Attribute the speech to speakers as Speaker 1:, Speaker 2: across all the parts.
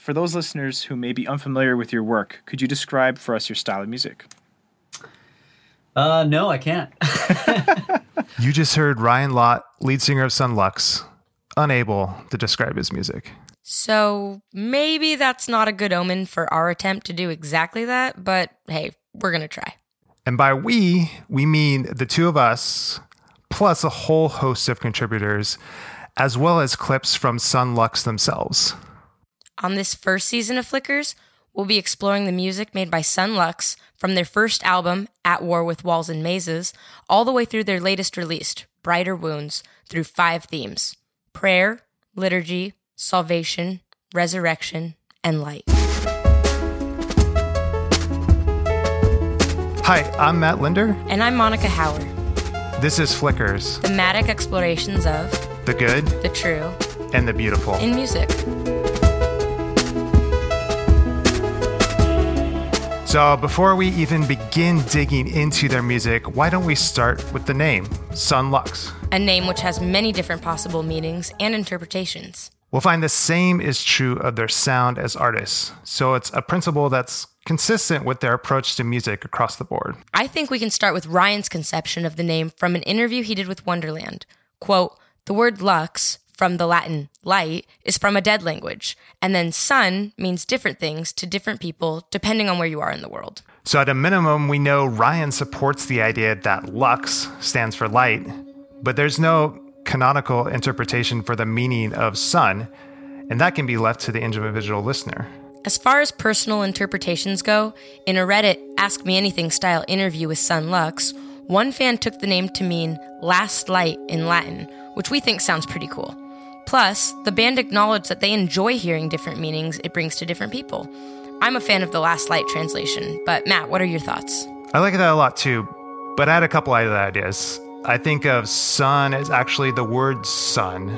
Speaker 1: for those listeners who may be unfamiliar with your work, could you describe for us your style of music?
Speaker 2: Uh, no, I can't.
Speaker 3: You just heard Ryan Lott, lead singer of Son Lux, unable to describe his music.
Speaker 4: So maybe that's not a good omen for our attempt to do exactly that, but hey, we're going to try.
Speaker 3: And by we, we mean the two of us, plus a whole host of contributors, as well as clips from Son Lux themselves.
Speaker 4: On this first season of Flickers, we'll be exploring the music made by Son Lux from their first album, At War with Walls and Mazes, all the way through their latest release, Brighter Wounds, through five themes prayer, liturgy, salvation, resurrection, and light.
Speaker 3: Hi, I'm Matt Linder.
Speaker 4: And I'm Monica Howard,
Speaker 3: This is Flickers,
Speaker 4: thematic explorations of
Speaker 3: the good
Speaker 4: the true
Speaker 3: and the beautiful.
Speaker 4: in music.
Speaker 3: So, before we even begin digging into their music, why don't we start with the name, Son Lux?
Speaker 4: A name which has many different possible meanings and interpretations.
Speaker 3: We'll find the same is true of their sound as artists. So, it's a principle that's consistent with their approach to music across the board.
Speaker 4: I think we can start with Ryan's conception of the name from an interview he did with Wonderland. Quote, the word lux, from the Latin light, is from a dead language, and then son means different things to different people depending on where you are in the world.
Speaker 3: So, at a minimum, we know Ryan supports the idea that lux stands for light, but there's no canonical interpretation for the meaning of son, and that can be left to the individual listener.
Speaker 4: As far as personal interpretations go, in a Reddit Ask Me Anything style interview with Son Lux, one fan took the name to mean last light in Latin, which we think sounds pretty cool. Plus, the band acknowledged that they enjoy hearing different meanings it brings to different people. I'm a fan of the last light translation, but Matt, what are your thoughts?
Speaker 3: I like that a lot too, but I had a couple other ideas. I think of son as actually the word son,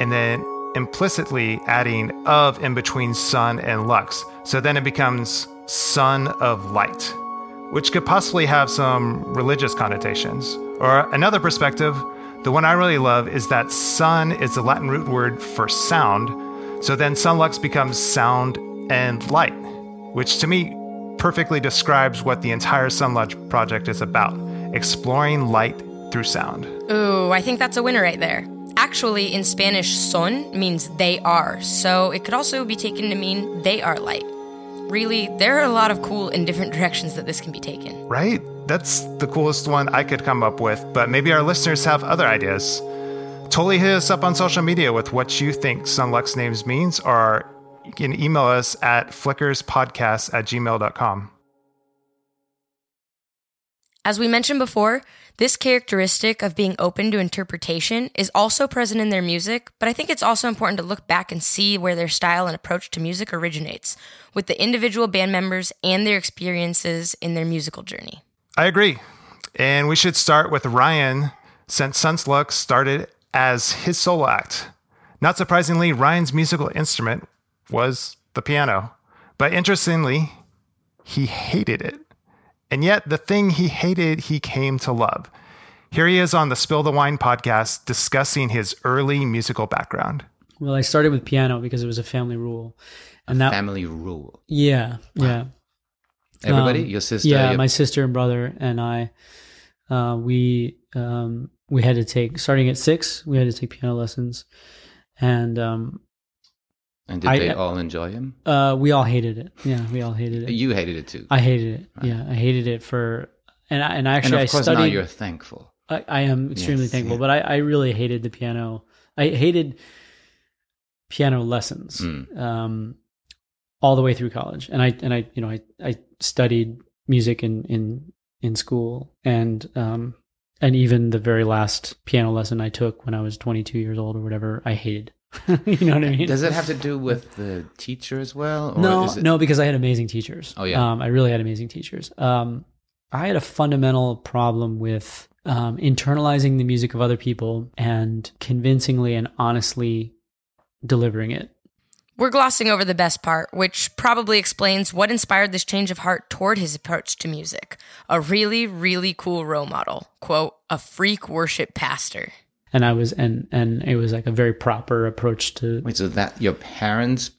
Speaker 3: and then implicitly adding of in between son and lux. So then it becomes son of light, which could possibly have some religious connotations. Or another perspective, the one I really love is that son is the Latin root word for sound. So then son lux becomes sound and light, which to me perfectly describes what the entire Son Lux project is about exploring light through sound.
Speaker 4: Ooh, I think that's a winner right there. Actually, in Spanish, son means they are, so it could also be taken to mean they are light. Really, there are a lot of cool and different directions that this can be taken.
Speaker 3: Right? That's the coolest one I could come up with, but maybe our listeners have other ideas. Totally hit us up on social media with what you think Son Lux names means, or you can email us at flickerspodcast at gmail.com.
Speaker 4: As we mentioned before, this characteristic of being open to interpretation is also present in their music, but I think it's also important to look back and see where their style and approach to music originates, with the individual band members and their experiences in their musical journey.
Speaker 3: I agree. And we should start with Ryan, since Son Lux started as his solo act. Not surprisingly, Ryan's musical instrument was the piano. But interestingly, he hated it. And yet, the thing he hated, he came to love. Here he is on the Spill the Wine podcast discussing his early musical background.
Speaker 2: Well, I started with piano because it was a family rule, and that
Speaker 5: Family rule.
Speaker 2: yeah, yeah,
Speaker 5: Everybody,
Speaker 2: Um,
Speaker 5: your sister.
Speaker 2: yeah.
Speaker 5: your-
Speaker 2: My sister and brother and I, uh, we um, we had to take starting at six. We had to take piano lessons, and um,
Speaker 5: and did
Speaker 2: I-
Speaker 5: they all enjoy him?
Speaker 2: uh, we all hated it. Yeah, we all hated it.
Speaker 5: You hated it too.
Speaker 2: I hated it. Yeah, I hated it for, and I, and
Speaker 5: and
Speaker 2: actually
Speaker 5: of
Speaker 2: I studied.
Speaker 5: now you're thankful.
Speaker 2: I, I am extremely
Speaker 5: Yes,
Speaker 2: thankful,
Speaker 5: yeah.
Speaker 2: but I, I really hated the piano. I hated piano lessons
Speaker 5: Mm.
Speaker 2: um, all the way through college, and I and I you know I I studied music in in in school, and um and even the very last piano lesson I took when I was 22 years old or whatever, I hated. you know what I mean?
Speaker 5: Does it have to do with the teacher as well? Or
Speaker 2: no,
Speaker 5: it,
Speaker 2: no, because I had amazing teachers.
Speaker 5: Oh, yeah.
Speaker 2: um, I really had amazing teachers. Um, I had a fundamental problem with um, internalizing the music of other people and convincingly and honestly delivering it.
Speaker 4: We're glossing over the best part, which probably explains what inspired this change of heart toward his approach to music. A really, really cool role model. Quote, a freak worship pastor.
Speaker 2: And I was, and and it was like a very proper approach to.
Speaker 5: Wait, so that your parents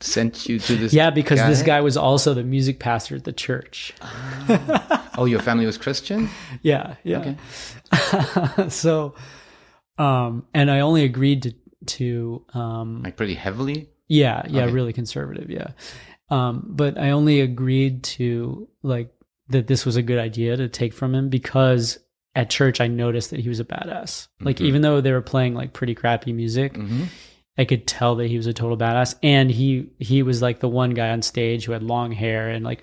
Speaker 5: sent you to this?
Speaker 2: Yeah, because this guy was also the music pastor at the church.
Speaker 5: Oh, your family was Christian.
Speaker 2: Yeah, yeah. so, um, and I only agreed to to um,
Speaker 5: Like pretty heavily.
Speaker 2: Yeah, yeah,
Speaker 5: Okay.
Speaker 2: really conservative, yeah. Um, but I only agreed to like that this was a good idea to take from him because at church I noticed that he was a badass. Like
Speaker 5: Mhm.
Speaker 2: even though they were playing like pretty crappy music,
Speaker 5: hmm
Speaker 2: I could tell that he was a total badass. And he he was like the one guy on stage who had long hair and like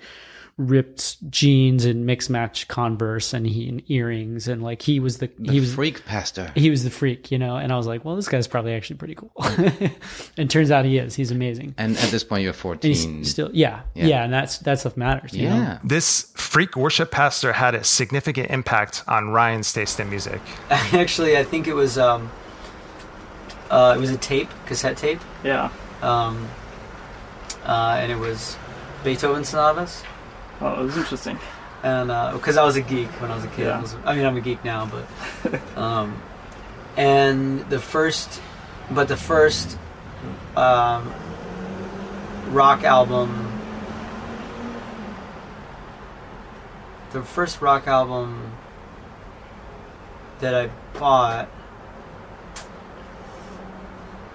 Speaker 2: ripped jeans and mix match Converse and he and earrings and like he was the,
Speaker 5: The
Speaker 2: he was
Speaker 5: freak pastor.
Speaker 2: he was the freak, you know. And I was like, well, this guy's probably actually pretty cool. and turns out he is. He's amazing.
Speaker 5: And at this point, you're 14.
Speaker 2: still yeah,
Speaker 5: Yeah.
Speaker 2: yeah, and that's that stuff matters. You know?
Speaker 5: yeah.
Speaker 3: This freak worship pastor had a significant impact on Ryan's taste in music.
Speaker 6: Actually, I think it was um, uh, it was a tape, cassette tape,
Speaker 7: Yeah.
Speaker 6: um, uh, and it was Beethoven sonatas.
Speaker 7: Oh, it was interesting.
Speaker 6: and because I was a geek when I was a kid.
Speaker 7: Yeah.
Speaker 6: I, was- I mean, I'm a geek now, but um, and the first, but the first um, rock album, the first rock album that I bought.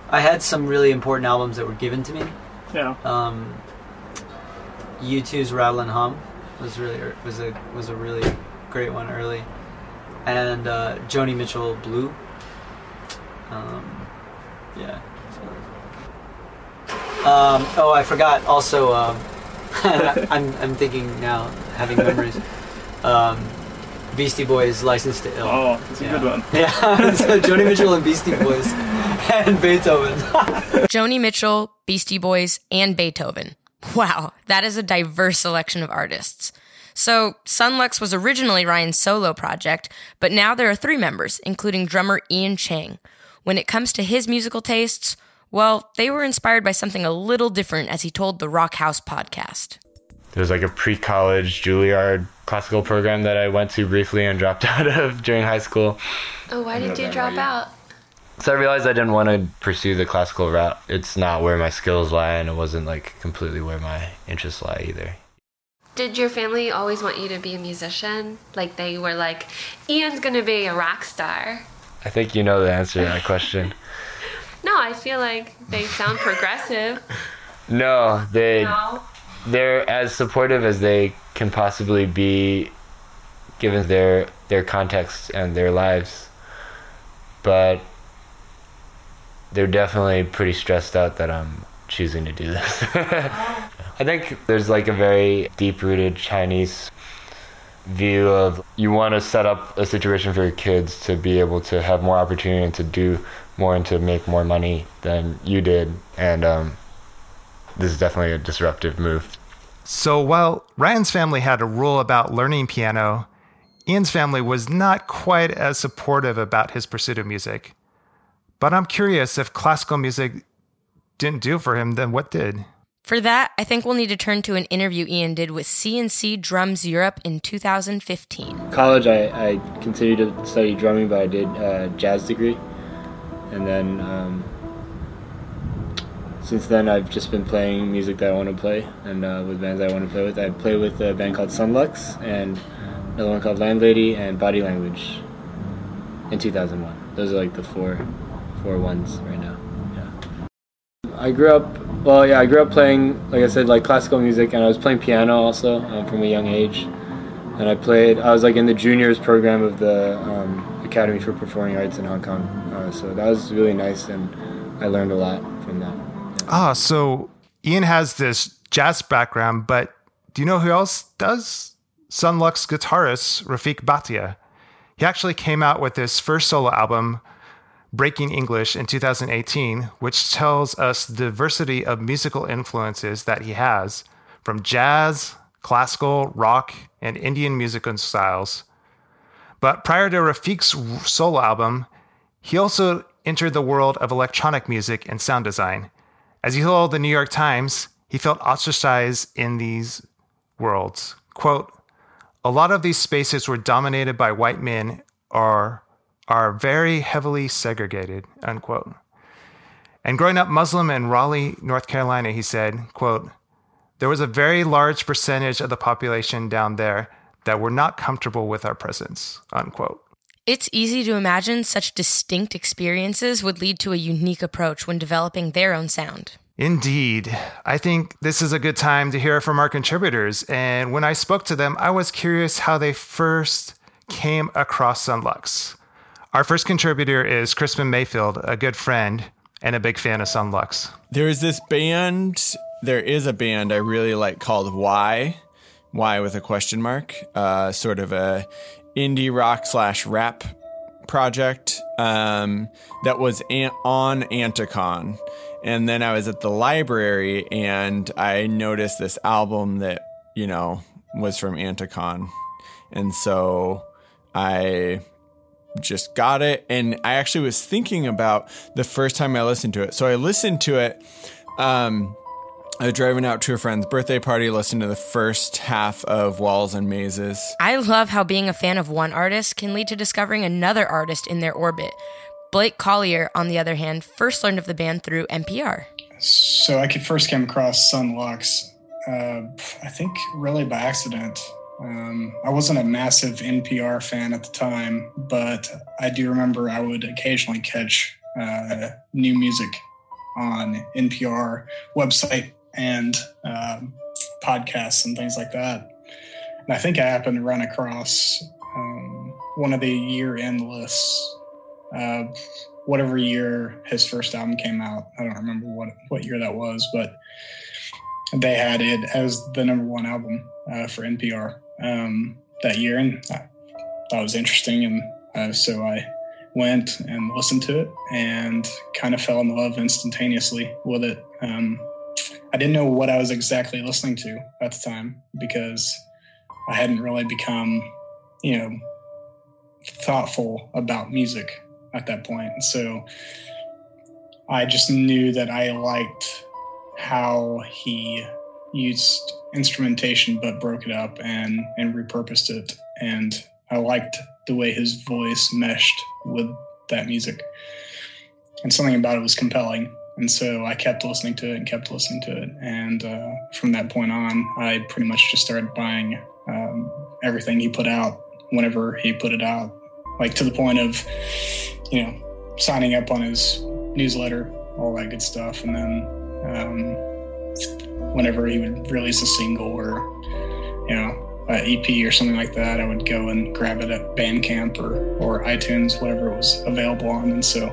Speaker 6: I had some really important albums that were given to me.
Speaker 7: Yeah.
Speaker 6: Um, U2's Rattle and Hum was really was a was a really great one early, and uh, Joni Mitchell Blue. Um, yeah. Um, oh, I forgot. Also, um, I'm I'm thinking now, having memories. Um, Beastie Boys' "License to Ill."
Speaker 7: Oh, that's a
Speaker 6: Yeah.
Speaker 7: good one.
Speaker 6: Yeah, so Joni Mitchell and Beastie Boys and Beethoven.
Speaker 4: Joni Mitchell, Beastie Boys, and Beethoven. Wow, that is a diverse selection of artists. So, Son Lux was originally Ryan's solo project, but now there are three members, including drummer Ian Chang. When it comes to his musical tastes, well, they were inspired by something a little different, as he told the Rock House podcast.
Speaker 8: There's like a pre-college Juilliard classical program that I went to briefly and dropped out of during high school.
Speaker 9: Oh, why did you drop out?
Speaker 8: So I realized I didn't want to pursue the classical route. It's not where my skills lie, and it wasn't like completely where my interests lie either.
Speaker 9: Did your family always want you to be a musician? Like they were like, Ian's gonna be a rock star.
Speaker 8: I think you know the answer to that question.
Speaker 9: No, I feel like they sound progressive.
Speaker 8: No, they
Speaker 9: No.
Speaker 8: they're as supportive as they can possibly be, given their their context and their lives. But they're definitely pretty stressed out that I'm choosing to do this. I think there's like a very deep rooted Chinese view of you want to set up a situation for your kids to be able to have more opportunity and to do more and to make more money than you did. And um, this is definitely a disruptive move.
Speaker 3: So while Ryan's family had a rule about learning piano, Ian's family was not quite as supportive about his pursuit of music. But I'm curious if classical music didn't do for him, then what did?
Speaker 4: For that, I think we'll need to turn to an interview Ian did with CNC Drums Europe in 2015.
Speaker 10: college, I, I continued to study drumming, but I did a jazz degree. And then um, since then, I've just been playing music that I want to play and uh, with bands I want to play with. I play with a band called Sunlux and another one called Landlady and Body Language in 2001. Those are like the four, four ones right now. Yeah. I grew up, well, yeah, I grew up playing, like I said, like classical music, and I was playing piano also um, from a young age and I played. I was like in the juniors program of the um, Academy for Performing Arts in Hong Kong. Uh, so that was really nice, and I learned a lot from that.
Speaker 3: Ah, so Ian has this jazz background, but do you know who else does? Son Lux guitarist Rafiq Bhatia. He actually came out with his first solo album, Breaking English, in 2018, which tells us the diversity of musical influences that he has from jazz, classical, rock, and Indian musical styles. But prior to Rafiq's solo album, he also entered the world of electronic music and sound design. As he told the New York Times, he felt ostracized in these worlds. Quote, a lot of these spaces were dominated by white men or are very heavily segregated, unquote. And growing up Muslim in Raleigh, North Carolina, he said, quote, there was a very large percentage of the population down there that were not comfortable with our presence, unquote.
Speaker 4: It's easy to imagine such distinct experiences would lead to a unique approach when developing their own sound.
Speaker 3: Indeed. I think this is a good time to hear from our contributors. And when I spoke to them, I was curious how they first came across Son Lux. Our first contributor is Crispin Mayfield, a good friend and a big fan of Son Lux.
Speaker 11: There is this band, there is a band I really like called Why, Why with a question mark, uh, sort of a indie rock slash rap project um, that was an- on Anticon. And then I was at the library and I noticed this album that, you know, was from Anticon. And so I just got it. And I actually was thinking about the first time I listened to it. So I listened to it. Um, I was driving out to a friend's birthday party, listened to the first half of Walls and Mazes.
Speaker 4: I love how being a fan of one artist can lead to discovering another artist in their orbit. Blake Collier, on the other hand, first learned of the band through NPR.
Speaker 12: So I could first came across Son Lux, uh, I think really by accident. Um, I wasn't a massive NPR fan at the time, but I do remember I would occasionally catch uh, new music on NPR website and um, podcasts and things like that. And I think I happened to run across um, one of the year-end lists, uh, whatever year his first album came out. I don't remember what what year that was, but they had it as the number one album uh, for NPR um, that year, and I thought it was interesting, and uh, so I went and listened to it and kind of fell in love instantaneously with it. Um, I didn't know what I was exactly listening to at the time because I hadn't really become, you know, thoughtful about music at that point. So I just knew that I liked how he used instrumentation but broke it up and and repurposed it. And I liked the way his voice meshed with that music. And something about it was compelling. And so I kept listening to it and kept listening to it. And uh, from that point on I pretty much just started buying um, everything he put out whenever he put it out. Like to the point of you know signing up on his newsletter all that good stuff. And then um, whenever he would release a single or you know an EP or something like that, I would go and grab it at Bandcamp or or iTunes, whatever it was available on. And so,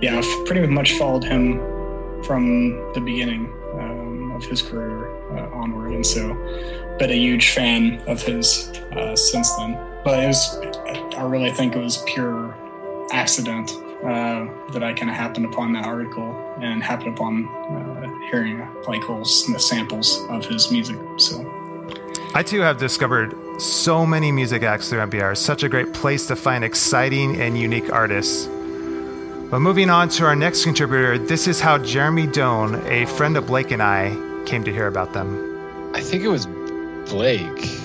Speaker 12: yeah, I've pretty much followed him from the beginning um, of his career uh, onward, and so been a huge fan of his uh, since then. But it was, I really think it was pure accident uh, that I kind of happened upon that article and happened upon uh, hearing like whole samples of his music. So
Speaker 3: I too have discovered so many music acts through NPR. Such a great place to find exciting and unique artists. But moving on to our next contributor, this is how Jeremy Doan, a friend of Blake and I, came to hear about them.
Speaker 13: I think it was Blake.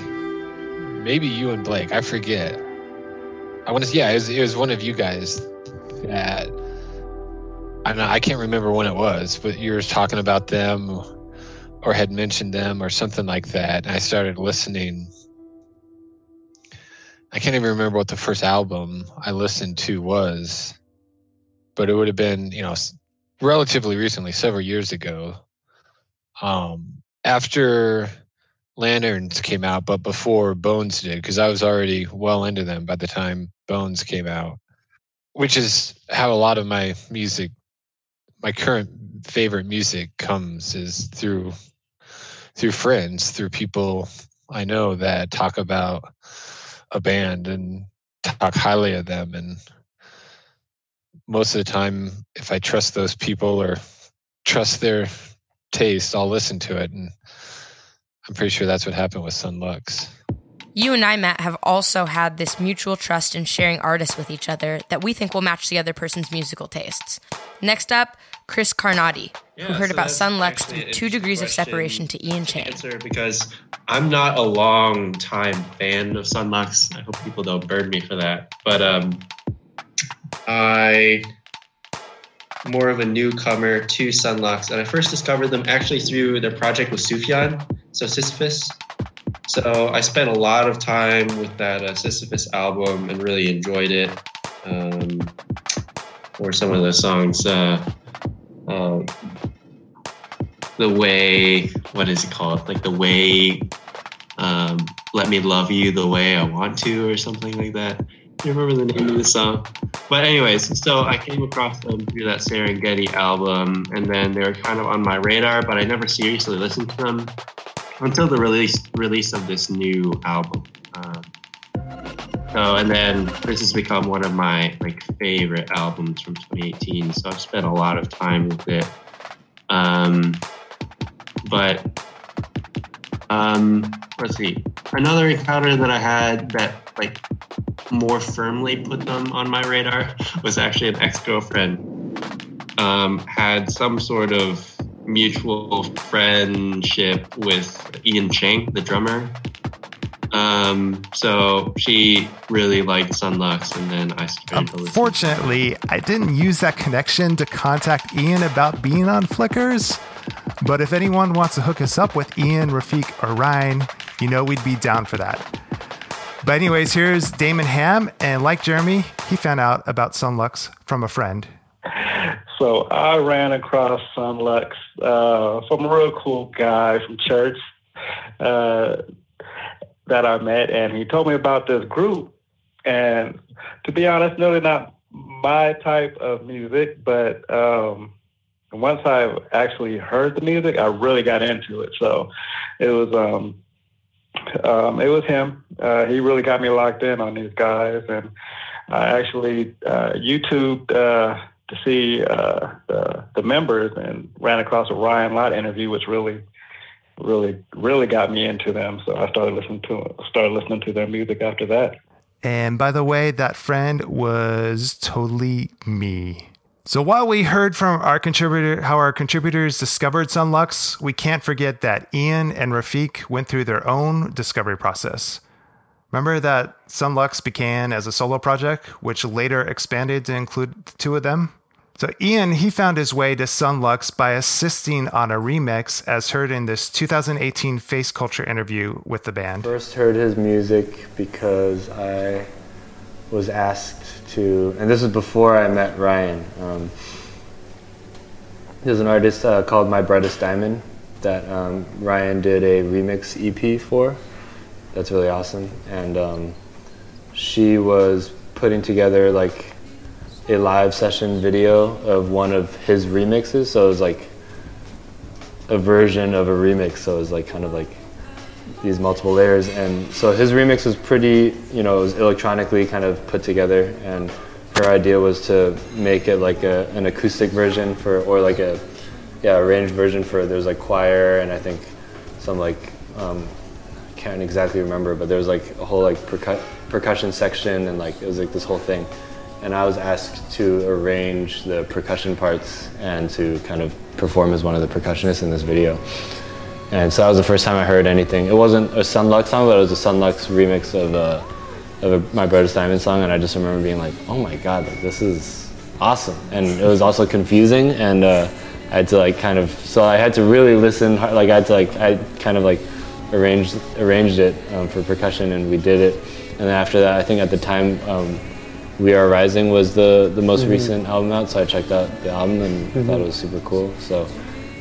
Speaker 13: Maybe you and Blake. I forget. I want to. Yeah, it was, it was one of you guys that I. I can't remember when it was, but you were talking about them or had mentioned them or something like that. And I started listening. I can't even remember what the first album I listened to was, but it would have been, you know, relatively recently, several years ago. Um, after Lanterns came out, but before Bones did, because I was already well into them by the time Bones came out, which is how a lot of my music, my current favorite music comes is through through friends, through people I know that talk about a band and talk highly of them. And most of the time, if I trust those people or trust their taste, I'll listen to it. And I'm pretty sure that's what happened with Son Lux.
Speaker 4: You and I, Matt, have also had this mutual trust in sharing artists with each other that we think will match the other person's musical tastes. Next up, Chris Carnati,
Speaker 14: Yeah,
Speaker 4: who heard
Speaker 14: so
Speaker 4: about Son
Speaker 14: Lux
Speaker 4: through two degrees of separation to Ian
Speaker 14: to
Speaker 4: Chang.
Speaker 14: answer because I'm not a long time fan of Son Lux. I hope people don't burn me for that. But um, I more of a newcomer to Son Lux, and I first discovered them actually through their project with Sufjan, so Sisyphus. So I spent a lot of time with that uh, Sisyphus album and really enjoyed it. Um, or some of the songs, uh, uh, the way, what is it called? Like the way, um, let me love you the way I want to, or something like that. You remember the name of the song? But anyways, so I came across them through that Serengeti album, and then they were kind of on my radar, but I never seriously listened to them until the release release of this new album. Uh, so, and then this has become one of my like favorite albums from 2018. So I've spent a lot of time with it. Um, but um, let's see. Another encounter that I had that like more firmly put them on my radar was actually an ex-girlfriend. Um, had some sort of mutual friendship with Ian Chang, the drummer. Um, so she really liked Son Lux, and then I started to listen.
Speaker 3: Fortunately, I didn't use that connection to contact Ian about being on Flickers. But if anyone wants to hook us up with Ian, Rafiq, or Ryan, you know we'd be down for that. But, anyways, here's Damon Ham. And like Jeremy, he found out about Son Lux from a friend.
Speaker 15: So I ran across Son Lux uh, from a real cool guy from church uh, that I met, and he told me about this group. And to be honest, no, they're not my type of music, but um, once I actually heard the music, I really got into it. So it was um, um, it was him. Uh, he really got me locked in on these guys, and I actually uh, YouTubed uh, to see uh, the the members and ran across a Ryan Lott interview, which really, really, really got me into them. So I started listening to started listening to their music after that.
Speaker 3: And by the way, that friend was totally me. So while we heard from our contributor how our contributors discovered Son Lux, we can't forget that Ian and Rafiq went through their own discovery process. Remember that Son Lux began as a solo project, which later expanded to include the two of them? So Ian, he found his way to Son Lux by assisting on a remix as heard in this 2018 Face Culture interview with the band.
Speaker 10: First heard his music because I was asked to, and this was before I met Ryan. Um, there's an artist uh, called My Brightest Diamond that um, Ryan did a remix EP for. That's really awesome. And um, she was putting together like a live session video of one of his remixes. So it was like a version of a remix. So it was like kind of like these multiple layers. And so his remix was pretty, you know, it was electronically kind of put together. And her idea was to make it like a, an acoustic version for, or like a, yeah, arranged version for, there's like choir and I think some like, um, can't exactly remember, but there was like a whole like percu- percussion section and like it was like this whole thing. And I was asked to arrange the percussion parts and to kind of perform as one of the percussionists in this video. And so that was the first time I heard anything. It wasn't a Son Lux song, but it was a Son Lux remix of, a, of a, my Brightest Diamond song. And I just remember being like, oh my God, like this is awesome. And it was also confusing. And uh, I had to like kind of, so I had to really listen. Like I had to like, I kind of like arranged, arranged it um, for percussion and we did it. And then after that, I think at the time, um, We Are Rising was the, the most
Speaker 2: Mhm.
Speaker 10: recent album out. So I checked out the album and
Speaker 2: Mhm.
Speaker 10: thought it was super cool. So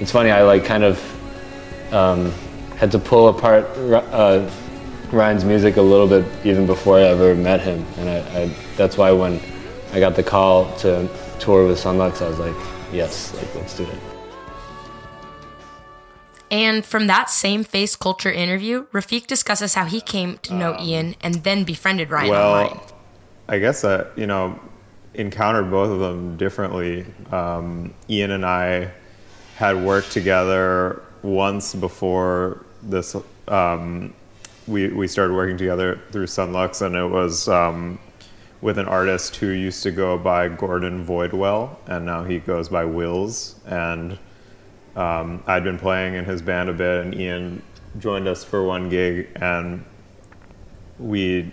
Speaker 10: it's funny, I like kind of um, had to pull apart uh, Ryan's music a little bit even before I ever met him, and I, I, that's why when I got the call to tour with Son Lux, I was like, yes, like let's do it.
Speaker 4: And from that same face culture interview, Rafiq discusses how he came to know Ian and then befriended Ryan online.
Speaker 16: I guess I, you know, encountered both of them differently. Um, Ian and I had worked together once before this. Um, we we started working together through Son Lux, and it was um, with an artist who used to go by Gordon Voidwell, and now he goes by Wills. And um, I'd been playing in his band a bit, and Ian joined us for one gig, and we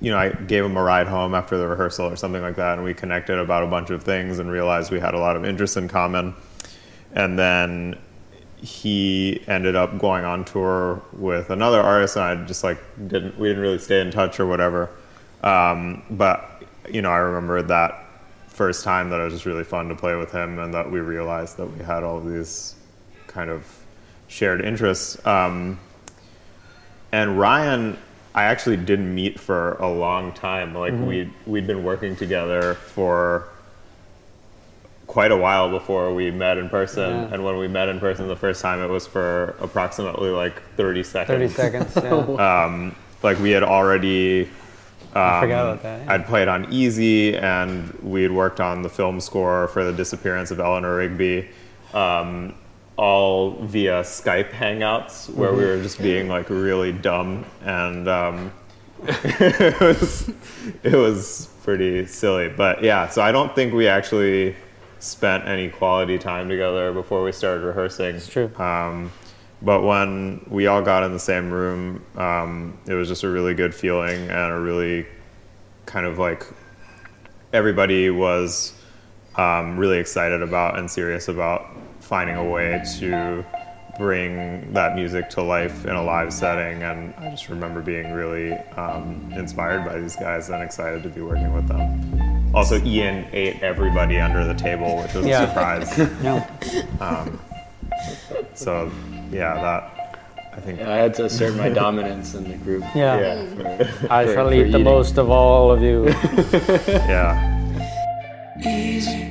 Speaker 16: you know, I gave him a ride home after the rehearsal or something like that, and we connected about a bunch of things and realized we had a lot of interests in common. And then he ended up going on tour with another artist, and I just like didn't we didn't really stay in touch or whatever. Um, but you know, I remember that first time that it was just really fun to play with him, and that we realized that we had all of these kind of shared interests. Um, and Ryan, I actually didn't meet for a long time. Like
Speaker 2: Mhm.
Speaker 16: we we'd been working together for quite a while before we met in person.
Speaker 2: Yeah.
Speaker 16: And when we met in person the first time, it was for approximately like 30 seconds.
Speaker 2: 30 seconds, yeah.
Speaker 16: um, like we had already. Um,
Speaker 2: I forgot about that, yeah.
Speaker 16: I'd played on Easy, and we had worked on the film score for the disappearance of Eleanor Rigby, um, all via Skype hangouts, where we
Speaker 2: Mhm.
Speaker 16: were just being like really dumb, and um, it was it was pretty silly. But yeah, so I don't think we actually spent any quality time together before we started rehearsing. It's
Speaker 2: true.
Speaker 16: Um, but when we all got in the same room, um, it was just a really good feeling and a really kind of like everybody was um, really excited about and serious about finding a way to bring that music to life in a live setting. And I just remember being really um, inspired by these guys and excited to be working with them. Also, Ian ate everybody under the table, which was
Speaker 2: Yeah.
Speaker 16: a surprise.
Speaker 2: Yeah.
Speaker 16: Um, so, yeah, that I think
Speaker 17: I had to assert my dominance in the group.
Speaker 2: Yeah.
Speaker 17: for-
Speaker 2: I
Speaker 17: for-
Speaker 2: shall
Speaker 17: for
Speaker 2: eat the most of all of you.
Speaker 16: yeah.
Speaker 18: Easy. Easy.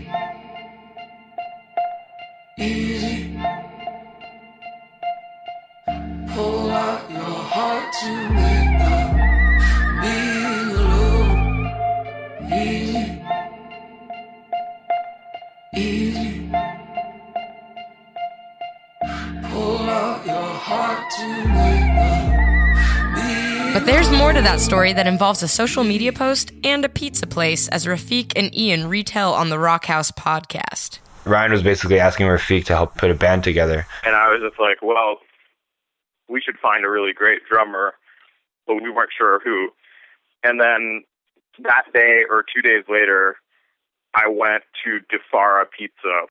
Speaker 18: To
Speaker 4: that story that involves a social media post and a pizza place, as Rafiq and Ian retell on the Rock House podcast.
Speaker 8: Ryan was basically asking Rafiq to help put a band together.
Speaker 19: And I was just like, well, we should find a really great drummer, but we weren't sure who. And then that day or two days later, I went to Di Fara Pizza,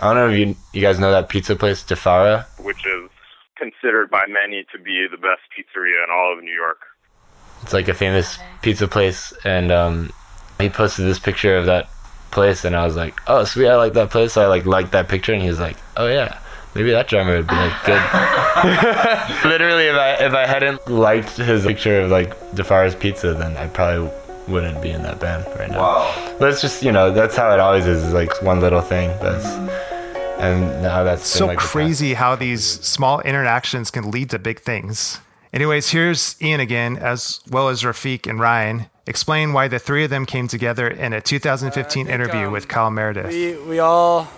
Speaker 8: I don't know if you you guys know that pizza place, Di Fara.
Speaker 19: which is considered by many to be the best pizzeria in all of New York.
Speaker 8: It's like a famous pizza place, and um, he posted this picture of that place, and I was like, "Oh, sweet, I like that place." So I like liked that picture, and he was like, "Oh yeah, maybe that drummer would be like good." Literally, if I if I hadn't liked his picture of like Di Fara's Pizza, then I probably wouldn't be in that band right now. Wow. But it's just you know that's how it always is. is like one little thing that's and now that's
Speaker 3: It's
Speaker 8: been,
Speaker 3: so
Speaker 8: like,
Speaker 3: crazy how these small interactions can lead to big things. Anyways, here's Ian again, as well as Rafiq and Ryan, explain why the three of them came together in a 2015 interview with Kyle Meredith.
Speaker 20: We, we all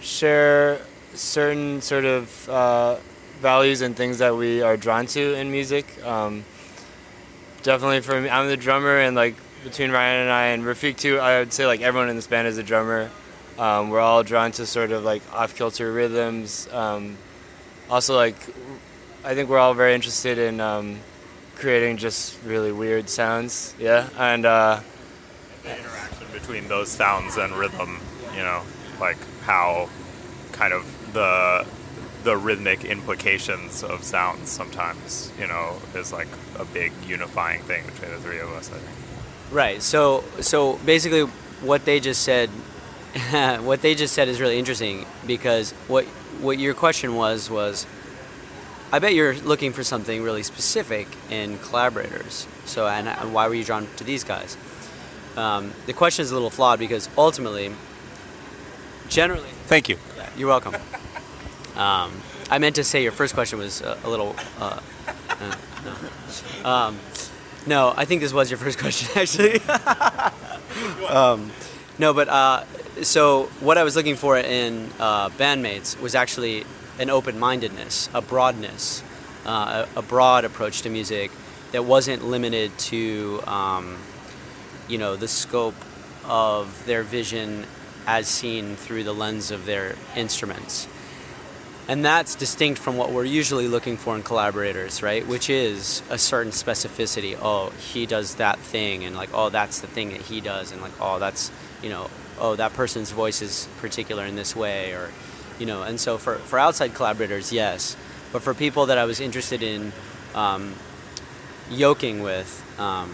Speaker 20: share certain sort of uh, values and things that we are drawn to in music. Um, definitely for me, I'm the drummer, and like between Ryan and I and Rafiq too, I would say like everyone in this band is a drummer. Um, we're all drawn to sort of like off kilter rhythms. Um, also, like I think we're all very interested in um, creating just really weird sounds. Yeah, and. Uh,
Speaker 21: the interaction between those sounds and rhythm you know like how kind of the the rhythmic implications of sounds sometimes you know is like a big unifying thing between the three of us i think
Speaker 6: Right. So so basically, what they just said, what they just said is really interesting because what what your question was was, I bet you're looking for something really specific in collaborators. So and, and why were you drawn to these guys? Um, the question is a little flawed because ultimately, generally.
Speaker 21: Thank you.
Speaker 6: You're welcome. Um, I meant to say your first question was a, a little. Uh, uh, no. Um, no, I think this was your first question actually. um, no, but uh, so what I was looking for in uh, bandmates was actually an open-mindedness, a broadness, uh, a, a broad approach to music that wasn't limited to, um, you know, the scope of their vision as seen through the lens of their instruments. And that's distinct from what we're usually looking for in collaborators, right? Which is a certain specificity. Oh, he does that thing, and like, oh, that's the thing that he does, and like, oh, that's, you know, oh, that person's voice is particular in this way, or, you know. And so for, for outside collaborators, yes. But for people that I was interested in um, yoking with um,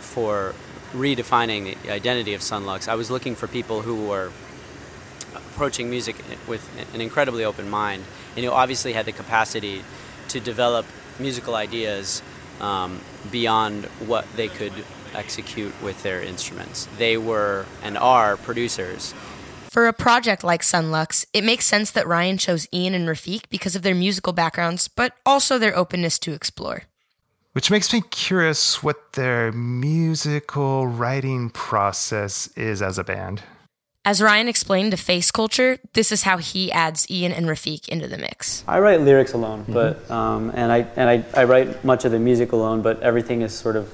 Speaker 6: for redefining the identity of Son Lux, I was looking for people who were approaching music with an incredibly open mind and who obviously had the capacity to develop musical ideas um, beyond what they could execute with their instruments. They were and are producers.
Speaker 4: For a project like Son Lux, it makes sense that Ryan chose Ian and Rafiq because of their musical backgrounds, but also their openness to explore.
Speaker 3: Which makes me curious what their musical writing process is as a band.
Speaker 4: As Ryan explained to Face Culture, this is how he adds Ian and Rafiq into the mix.
Speaker 2: I write lyrics alone, mm-hmm. but um, and I and I, I write much of the music alone, but everything is sort of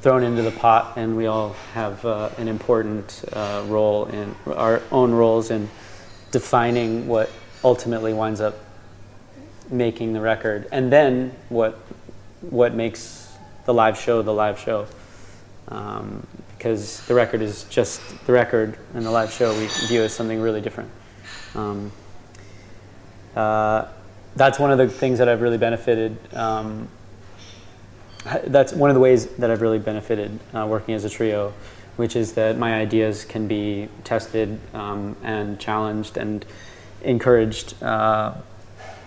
Speaker 2: thrown into the pot, and we all have uh, an important uh, role in our own roles in defining what ultimately winds up making the record, and then what what makes the live show the live show. Um, because the record is just the record, and the live show we view as something really different. Um, uh, that's one of the things that I've really benefited. Um, that's one of the ways that I've really benefited uh, working as a trio, which is that my ideas can be tested um, and challenged and encouraged uh,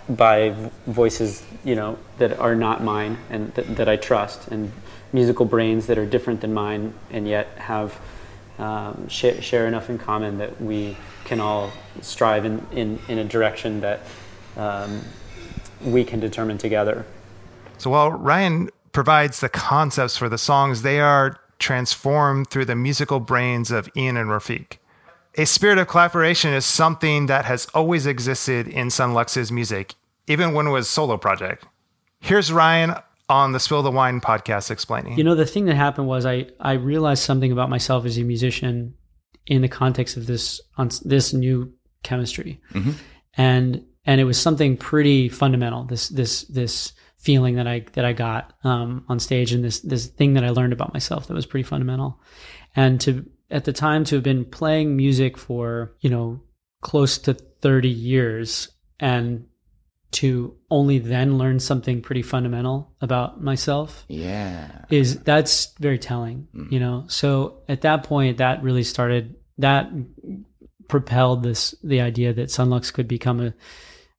Speaker 2: by voices, you know, that are not mine and th- that I trust and musical brains that are different than mine and yet have um, share, share, enough in common that we can all strive in, in, in a direction that um, we can determine together.
Speaker 3: So while Ryan provides the concepts for the songs, they are transformed through the musical brains of Ian and Rafiq. A spirit of collaboration is something that has always existed in Son Lux's music, even when it was solo project. Here's Ryan on the Spill the Wine podcast explaining.
Speaker 2: You know, the thing that happened was I I realized something about myself as a musician in the context of this on this new chemistry, mm-hmm. and and it was something pretty fundamental. This this this feeling that I that I got um, on stage, and this this thing that I learned about myself that was pretty fundamental, and to at the time to have been playing music for you know close to 30 years and to only then learn something pretty fundamental about myself
Speaker 22: yeah.
Speaker 2: is that's very telling mm. you know? So at that point that really started that propelled this the idea that son lux could become a,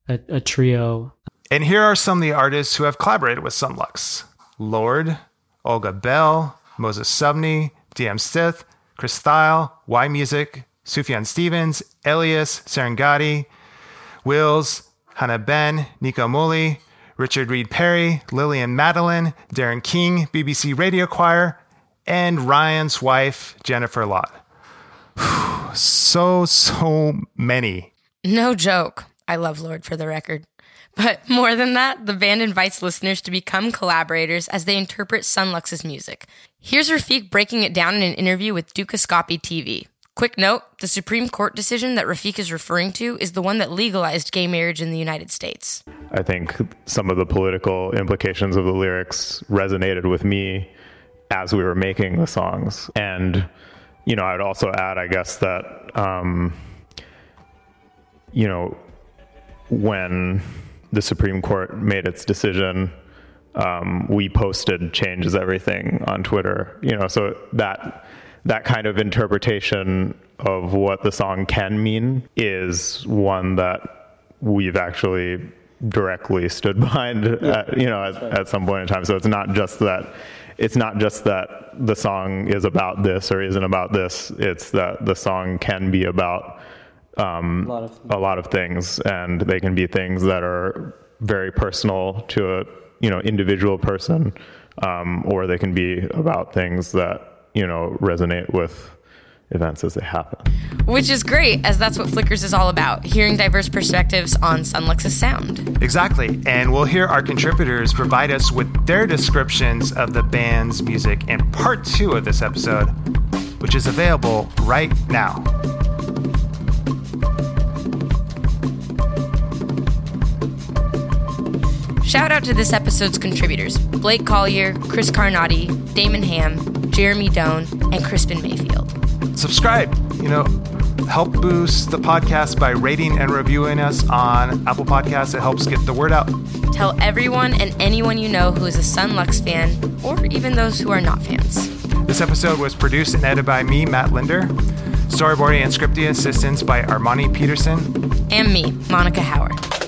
Speaker 2: a, a trio
Speaker 3: and here are some of the artists who have collaborated with sunlux Lorde, olga bell moses sumney dm stith chris thile y music sufjan stevens elias serengeti wills Hanna Benn, Nico Muhly, Richard Reed Parry, Lillian Madeline, Darren King, BBC Radio Choir, and Ryan's wife, Jennifer Lott. so, so many.
Speaker 4: No joke. I love Lorde for the record. But more than that, the band invites listeners to become collaborators as they interpret Son Lux's music. Here's Rafiq breaking it down in an interview with Dukascopy TV. Quick note the Supreme Court decision that Rafiq is referring to is the one that legalized gay marriage in the United States.
Speaker 16: I think some of the political implications of the lyrics resonated with me as we were making the songs. And, you know, I would also add, I guess, that, um, you know, when the Supreme Court made its decision, um, we posted changes everything on Twitter, you know, so that that kind of interpretation of what the song can mean is one that we've actually directly stood behind yeah. at, you know at, at, some point in time so it's not just that it's not just that the song is about this or isn't about this it's that the song can be about um, a, lot a lot of things and they can be things that are very personal to a you know individual person um, or they can be about things that you know, resonate with events as they happen.
Speaker 4: Which is great, as that's what Flickers is all about hearing diverse perspectives on Son Lux's sound.
Speaker 3: Exactly. And we'll hear our contributors provide us with their descriptions of the band's music in part two of this episode, which is available right now.
Speaker 4: Shout out to this episode's contributors Blake Collier, Chris Carnati, Damon Ham, Jeremy Doan, and Crispin Mayfield.
Speaker 3: Subscribe, you know, help boost the podcast by rating and reviewing us on Apple Podcasts. It helps get the word out.
Speaker 4: Tell everyone and anyone you know who is a Son Lux fan, or even those who are not fans.
Speaker 3: This episode was produced and edited by me, Matt Linder. Storyboarding and scripting assistance by Armani Peterson.
Speaker 4: And me, Monica Howard.